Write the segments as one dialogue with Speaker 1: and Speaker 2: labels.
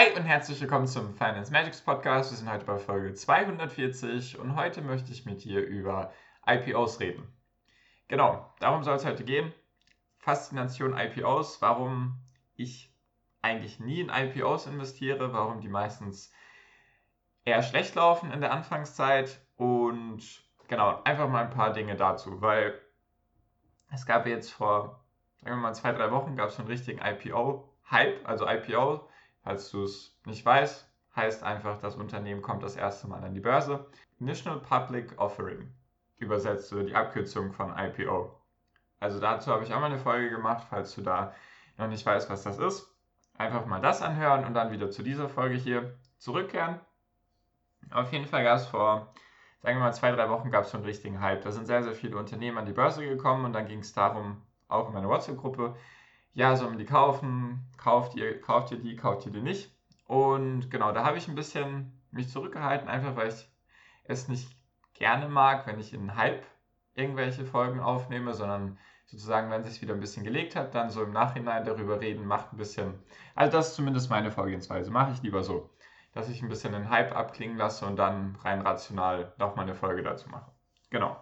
Speaker 1: Hi und herzlich willkommen zum Finance Magics Podcast. Wir sind heute bei Folge 240 und heute möchte ich mit dir über IPOs reden. Genau, darum soll es heute gehen. Faszination IPOs, warum ich eigentlich nie in IPOs investiere, warum die meistens eher schlecht laufen in der Anfangszeit und genau, einfach mal ein paar Dinge dazu, weil es gab jetzt vor, sagen wir mal, zwei, drei Wochen gab es einen richtigen IPO-Hype, also IPO Falls du es nicht weißt, heißt einfach, das Unternehmen kommt das erste Mal an die Börse. Initial Public Offering übersetzt oder die Abkürzung von IPO. Also dazu habe ich auch mal eine Folge gemacht, falls du da noch nicht weißt, was das ist. Einfach mal das anhören und dann wieder zu dieser Folge hier zurückkehren. Auf jeden Fall gab es vor, sagen wir mal, zwei, drei Wochen gab es schon einen richtigen Hype. Da sind sehr, sehr viele Unternehmen an die Börse gekommen und dann ging es darum, auch in meiner WhatsApp-Gruppe, ja, sollen wir die kaufen? Kauft ihr, kauft ihr die, kauft ihr die nicht? Und genau, da habe ich ein bisschen mich zurückgehalten, einfach weil ich es nicht gerne mag, wenn ich in Hype irgendwelche Folgen aufnehme, sondern sozusagen, wenn es sich wieder ein bisschen gelegt hat, dann so im Nachhinein darüber reden, macht ein bisschen, also das ist zumindest meine Vorgehensweise, mache ich lieber so, dass ich ein bisschen den Hype abklingen lasse und dann rein rational nochmal eine Folge dazu mache. Genau.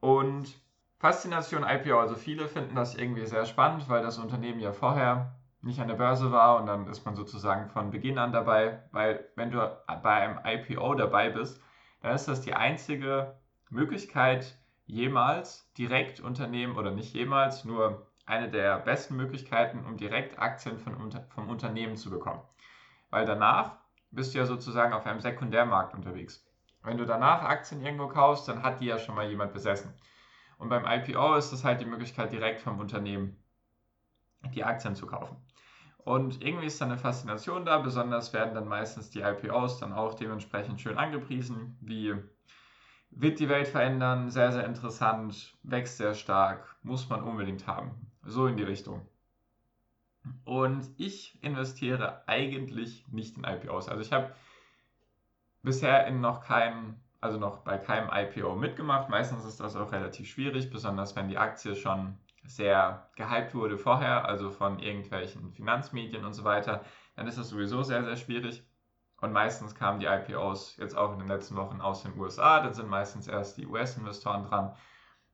Speaker 1: Und Faszination IPO. Also viele finden das irgendwie sehr spannend, weil das Unternehmen ja vorher nicht an der Börse war und dann ist man sozusagen von Beginn an dabei, weil wenn du bei einem IPO dabei bist, dann ist das die einzige Möglichkeit, jemals direkt Unternehmen oder nicht jemals, nur eine der besten Möglichkeiten, um direkt Aktien von, vom Unternehmen zu bekommen. Weil danach bist du ja sozusagen auf einem Sekundärmarkt unterwegs. Wenn du danach Aktien irgendwo kaufst, dann hat die ja schon mal jemand besessen. Und beim IPO ist es halt die Möglichkeit, direkt vom Unternehmen die Aktien zu kaufen. Und irgendwie ist da eine Faszination da, besonders werden dann meistens die IPOs dann auch dementsprechend schön angepriesen, wie wird die Welt verändern, sehr, sehr interessant, wächst sehr stark, muss man unbedingt haben. So in die Richtung. Und ich investiere eigentlich nicht in IPOs. Also ich habe bisher in noch keinem also noch bei keinem IPO mitgemacht. Meistens ist das auch relativ schwierig, besonders wenn die Aktie schon sehr gehypt wurde vorher, also von irgendwelchen Finanzmedien und so weiter, dann ist das sowieso sehr, sehr schwierig. Und meistens kamen die IPOs jetzt auch in den letzten Wochen aus den USA, dann sind meistens erst die US-Investoren dran,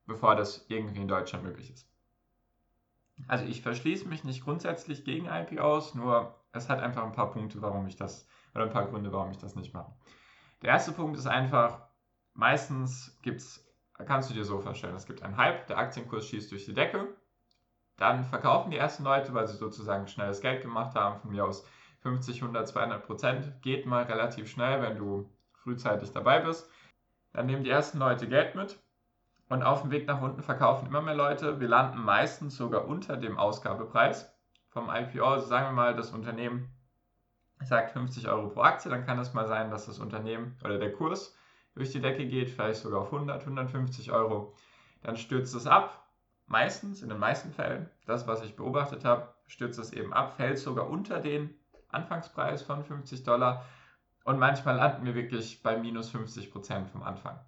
Speaker 1: bevor das irgendwie in Deutschland möglich ist. Also ich verschließe mich nicht grundsätzlich gegen IPOs, nur es hat einfach ein paar Punkte, warum ich das, oder ein paar Gründe, warum ich das nicht mache. Der erste Punkt ist einfach, meistens gibt's, kannst du dir so vorstellen, es gibt einen Hype, der Aktienkurs schießt durch die Decke, dann verkaufen die ersten Leute, weil sie sozusagen schnelles Geld gemacht haben, von mir aus 50, 100, 200 Prozent, geht mal relativ schnell, wenn du frühzeitig dabei bist. Dann nehmen die ersten Leute Geld mit und auf dem Weg nach unten verkaufen immer mehr Leute. Wir landen meistens sogar unter dem Ausgabepreis vom IPO. Also sagen wir mal, das Unternehmen sagt 50 Euro pro Aktie, dann kann es mal sein, dass das Unternehmen oder der Kurs durch die Decke geht, vielleicht sogar auf 100, 150 Euro. Dann stürzt es ab. Meistens, in den meisten Fällen, das, was ich beobachtet habe, stürzt es eben ab, fällt sogar unter den Anfangspreis von 50 Dollar. Und manchmal landen wir wirklich bei minus 50 Prozent vom Anfang.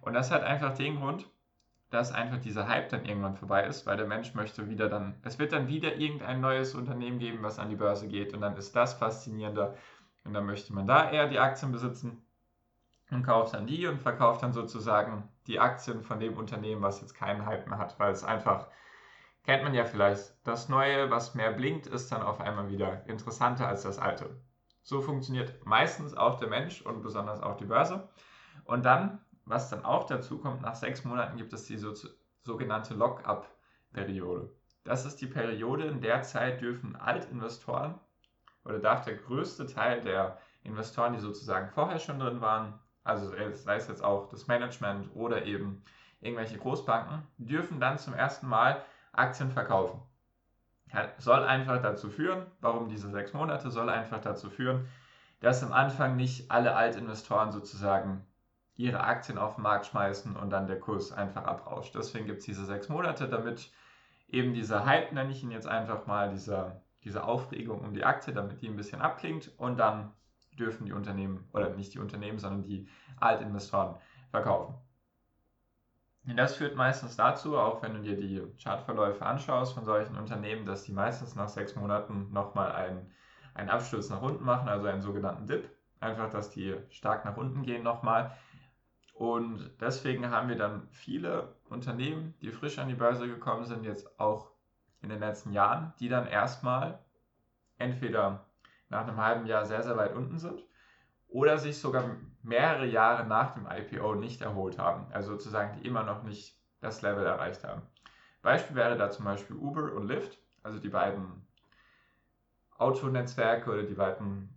Speaker 1: Und das hat einfach den Grund, dass einfach dieser Hype dann irgendwann vorbei ist, weil der Mensch möchte wieder dann, es wird dann wieder irgendein neues Unternehmen geben, was an die Börse geht und dann ist das faszinierender und dann möchte man da eher die Aktien besitzen und kauft dann die und verkauft dann sozusagen die Aktien von dem Unternehmen, was jetzt keinen Hype mehr hat, weil es einfach, kennt man ja vielleicht, das Neue, was mehr blinkt, ist dann auf einmal wieder interessanter als das Alte. So funktioniert meistens auch der Mensch und besonders auch die Börse. Und dann was dann auch dazu kommt, nach sechs Monaten gibt es die so, sogenannte Lock-up-Periode. Das ist die Periode, in der Zeit dürfen Altinvestoren oder darf der größte Teil der Investoren, die sozusagen vorher schon drin waren, also sei es jetzt auch das Management oder eben irgendwelche Großbanken, dürfen dann zum ersten Mal Aktien verkaufen. soll einfach dazu führen, warum diese sechs Monate, soll einfach dazu führen, dass am Anfang nicht alle Altinvestoren sozusagen ihre Aktien auf den Markt schmeißen und dann der Kurs einfach abrauscht. Deswegen gibt es diese sechs Monate, damit eben dieser Hype, nenne ich ihn jetzt einfach mal, dieser, diese Aufregung um die Aktie, damit die ein bisschen abklingt und dann dürfen die Unternehmen, oder nicht die Unternehmen, sondern die Altinvestoren verkaufen. Und das führt meistens dazu, auch wenn du dir die Chartverläufe anschaust von solchen Unternehmen, dass die meistens nach sechs Monaten nochmal einen, einen Absturz nach unten machen, also einen sogenannten Dip. Einfach, dass die stark nach unten gehen nochmal. Und deswegen haben wir dann viele Unternehmen, die frisch an die Börse gekommen sind, jetzt auch in den letzten Jahren, die dann erstmal entweder nach einem halben Jahr sehr, sehr weit unten sind oder sich sogar mehrere Jahre nach dem IPO nicht erholt haben. Also sozusagen, die immer noch nicht das Level erreicht haben. Beispiel wäre da zum Beispiel Uber und Lyft, also die beiden Autonetzwerke oder die beiden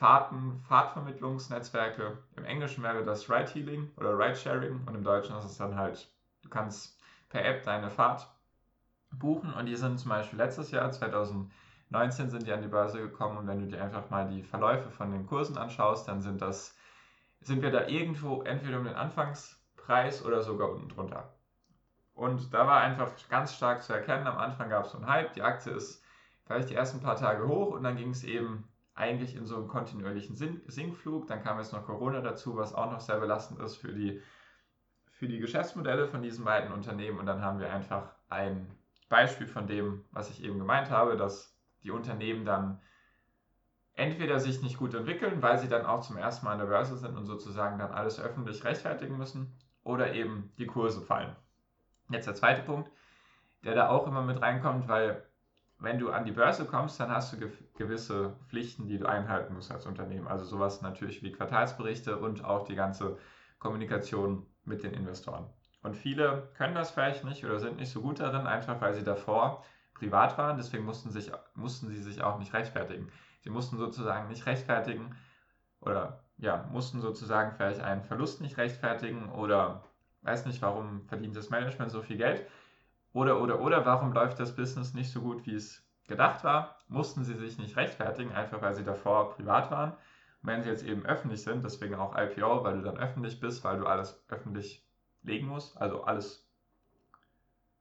Speaker 1: Fahrten, Fahrtvermittlungsnetzwerke. Im Englischen wäre das Ride-Healing oder Ride-Sharing und im Deutschen ist es dann halt, du kannst per App deine Fahrt buchen und die sind zum Beispiel letztes Jahr, 2019, sind die an die Börse gekommen und wenn du dir einfach mal die Verläufe von den Kursen anschaust, dann sind das, sind wir da irgendwo entweder um den Anfangspreis oder sogar unten drunter. Und da war einfach ganz stark zu erkennen, am Anfang gab es so einen Hype, die Aktie ist vielleicht die ersten paar Tage hoch und dann ging es eben eigentlich in so einem kontinuierlichen Sinkflug. Dann kam jetzt noch Corona dazu, was auch noch sehr belastend ist für die, für die Geschäftsmodelle von diesen beiden Unternehmen. Und dann haben wir einfach ein Beispiel von dem, was ich eben gemeint habe, dass die Unternehmen dann entweder sich nicht gut entwickeln, weil sie dann auch zum ersten Mal an der Börse sind und sozusagen dann alles öffentlich rechtfertigen müssen, oder eben die Kurse fallen. Jetzt der zweite Punkt, der da auch immer mit reinkommt, weil wenn du an die Börse kommst, dann hast du ge gewisse Pflichten, die du einhalten musst als Unternehmen. Also sowas natürlich wie Quartalsberichte und auch die ganze Kommunikation mit den Investoren. Und viele können das vielleicht nicht oder sind nicht so gut darin, einfach weil sie davor privat waren. Deswegen mussten, sich, mussten sie sich auch nicht rechtfertigen. Sie mussten sozusagen nicht rechtfertigen oder ja, mussten sozusagen vielleicht einen Verlust nicht rechtfertigen oder weiß nicht, warum verdient das Management so viel Geld oder, oder, oder, warum läuft das Business nicht so gut, wie es gedacht war? Mussten sie sich nicht rechtfertigen, einfach weil sie davor privat waren. Und wenn sie jetzt eben öffentlich sind, deswegen auch IPO, weil du dann öffentlich bist, weil du alles öffentlich legen musst, also alles,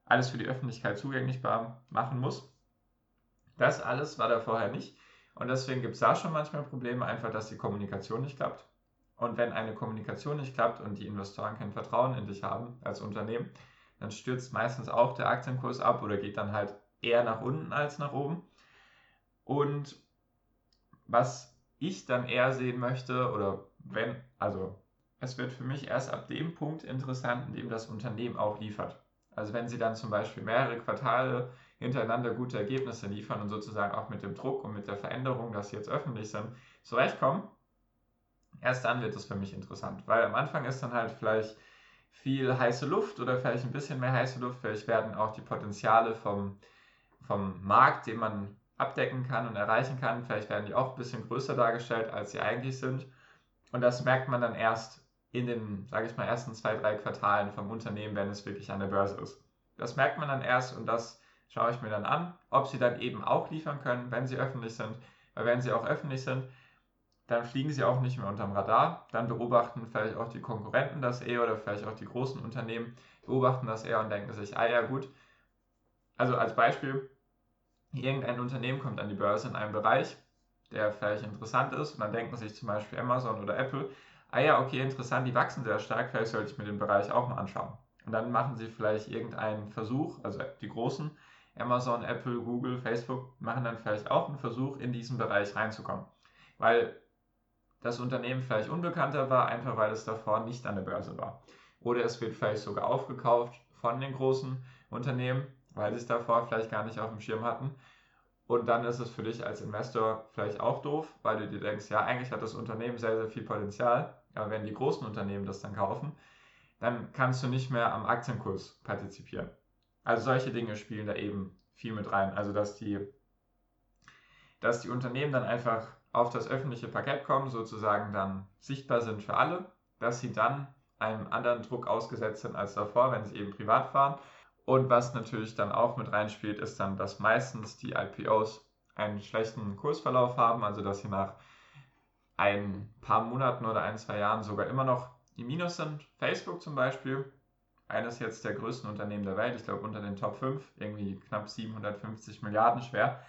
Speaker 1: alles für die Öffentlichkeit zugänglich machen musst. Das alles war da vorher nicht. Und deswegen gibt es da schon manchmal Probleme, einfach, dass die Kommunikation nicht klappt. Und wenn eine Kommunikation nicht klappt und die Investoren kein Vertrauen in dich haben als Unternehmen, dann stürzt meistens auch der Aktienkurs ab oder geht dann halt eher nach unten als nach oben. Und was ich dann eher sehen möchte, oder wenn, also es wird für mich erst ab dem Punkt interessant, in dem das Unternehmen auch liefert. Also wenn sie dann zum Beispiel mehrere Quartale hintereinander gute Ergebnisse liefern und sozusagen auch mit dem Druck und mit der Veränderung, dass sie jetzt öffentlich sind, zurechtkommen, erst dann wird es für mich interessant. Weil am Anfang ist dann halt vielleicht viel heiße Luft oder vielleicht ein bisschen mehr heiße Luft. Vielleicht werden auch die Potenziale vom, vom Markt, den man abdecken kann und erreichen kann, vielleicht werden die auch ein bisschen größer dargestellt, als sie eigentlich sind. Und das merkt man dann erst in den, sage ich mal, ersten zwei, drei Quartalen vom Unternehmen, wenn es wirklich an der Börse ist. Das merkt man dann erst und das schaue ich mir dann an, ob sie dann eben auch liefern können, wenn sie öffentlich sind. Weil wenn sie auch öffentlich sind, dann fliegen sie auch nicht mehr unterm Radar. Dann beobachten vielleicht auch die Konkurrenten das eher oder vielleicht auch die großen Unternehmen beobachten das eher und denken sich, ah ja gut. Also als Beispiel, irgendein Unternehmen kommt an die Börse in einem Bereich, der vielleicht interessant ist und dann denken sich zum Beispiel Amazon oder Apple, ah ja, okay, interessant, die wachsen sehr stark, vielleicht sollte ich mir den Bereich auch mal anschauen. Und dann machen sie vielleicht irgendeinen Versuch, also die großen, Amazon, Apple, Google, Facebook, machen dann vielleicht auch einen Versuch, in diesen Bereich reinzukommen. Weil das Unternehmen vielleicht unbekannter war, einfach weil es davor nicht an der Börse war. Oder es wird vielleicht sogar aufgekauft von den großen Unternehmen, weil sie es davor vielleicht gar nicht auf dem Schirm hatten. Und dann ist es für dich als Investor vielleicht auch doof, weil du dir denkst, ja, eigentlich hat das Unternehmen sehr, sehr viel Potenzial, aber wenn die großen Unternehmen das dann kaufen, dann kannst du nicht mehr am Aktienkurs partizipieren. Also solche Dinge spielen da eben viel mit rein. Also dass die, dass die Unternehmen dann einfach auf das öffentliche Parkett kommen, sozusagen dann sichtbar sind für alle, dass sie dann einem anderen Druck ausgesetzt sind als davor, wenn sie eben privat fahren Und was natürlich dann auch mit reinspielt, ist dann, dass meistens die IPOs einen schlechten Kursverlauf haben, also dass sie nach ein paar Monaten oder ein, zwei Jahren sogar immer noch im Minus sind. Facebook zum Beispiel, eines jetzt der größten Unternehmen der Welt, ich glaube unter den Top 5, irgendwie knapp 750 Milliarden schwer,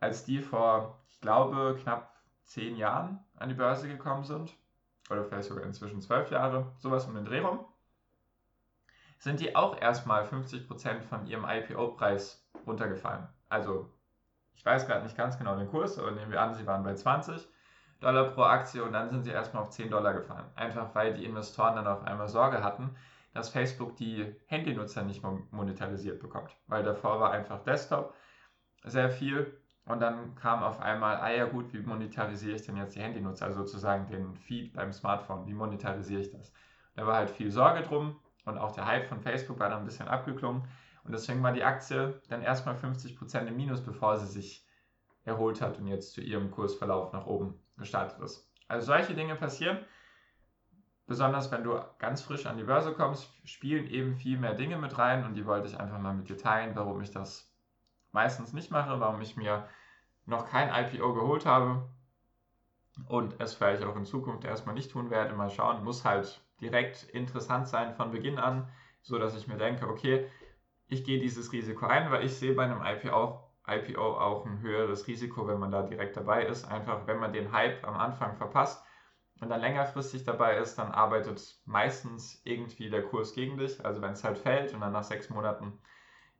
Speaker 1: als die vor, ich glaube, knapp zehn Jahren an die Börse gekommen sind, oder vielleicht sogar inzwischen zwölf Jahre, sowas um den Dreh rum, sind die auch erstmal 50% von ihrem IPO-Preis runtergefallen. Also, ich weiß gerade nicht ganz genau den Kurs, aber nehmen wir an, sie waren bei 20 Dollar pro Aktie und dann sind sie erstmal auf 10 Dollar gefallen. Einfach weil die Investoren dann auf einmal Sorge hatten, dass Facebook die Handynutzer nicht monetarisiert bekommt. Weil davor war einfach Desktop sehr viel und dann kam auf einmal, ah ja gut, wie monetarisiere ich denn jetzt die Handynutzer, also sozusagen den Feed beim Smartphone, wie monetarisiere ich das? Da war halt viel Sorge drum und auch der Hype von Facebook war dann ein bisschen abgeklungen und deswegen war die Aktie dann erstmal 50% im Minus, bevor sie sich erholt hat und jetzt zu ihrem Kursverlauf nach oben gestartet ist. Also solche Dinge passieren. Besonders wenn du ganz frisch an die Börse kommst, spielen eben viel mehr Dinge mit rein und die wollte ich einfach mal mit dir teilen, warum ich das meistens nicht mache, warum ich mir noch kein IPO geholt habe und es vielleicht auch in Zukunft erstmal nicht tun werde. Mal schauen, muss halt direkt interessant sein von Beginn an, so dass ich mir denke, okay, ich gehe dieses Risiko ein, weil ich sehe bei einem IPO, IPO auch ein höheres Risiko, wenn man da direkt dabei ist. Einfach, wenn man den Hype am Anfang verpasst und dann längerfristig dabei ist, dann arbeitet meistens irgendwie der Kurs gegen dich. Also wenn es halt fällt und dann nach sechs Monaten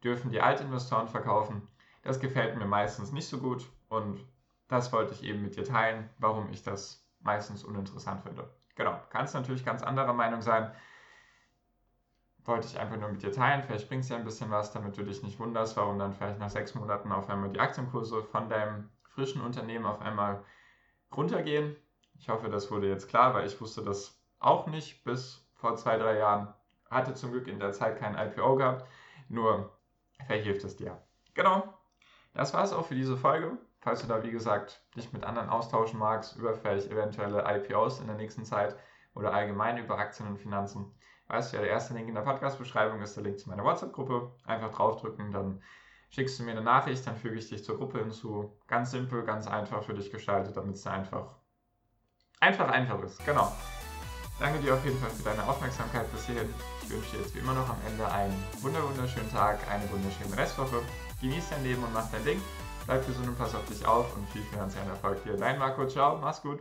Speaker 1: dürfen die Altinvestoren verkaufen. Das gefällt mir meistens nicht so gut und das wollte ich eben mit dir teilen, warum ich das meistens uninteressant finde. Genau, kannst natürlich ganz anderer Meinung sein. Wollte ich einfach nur mit dir teilen. Vielleicht bringt es ja ein bisschen was, damit du dich nicht wunderst, warum dann vielleicht nach sechs Monaten auf einmal die Aktienkurse von deinem frischen Unternehmen auf einmal runtergehen. Ich hoffe, das wurde jetzt klar, weil ich wusste das auch nicht bis vor zwei, drei Jahren. Hatte zum Glück in der Zeit kein IPO gehabt. Nur Vielleicht hilft es dir. Genau. Das war es auch für diese Folge. Falls du da, wie gesagt, dich mit anderen austauschen magst über vielleicht eventuelle IPOs in der nächsten Zeit oder allgemein über Aktien und Finanzen, weißt du ja, der erste Link in der Podcast-Beschreibung ist der Link zu meiner WhatsApp-Gruppe. Einfach draufdrücken, dann schickst du mir eine Nachricht, dann füge ich dich zur Gruppe hinzu. Ganz simpel, ganz einfach für dich gestaltet, damit es einfach einfach einfach ist. Genau. Danke dir auf jeden Fall für deine Aufmerksamkeit bis hierhin. Ich wünsche dir jetzt wie immer noch am Ende einen wunderschönen Tag, eine wunderschöne Restwoche. Genieß dein Leben und mach dein Ding. Bleib gesund und pass auf dich auf und viel finanziellen Erfolg dir. Dein Marco, ciao, mach's gut.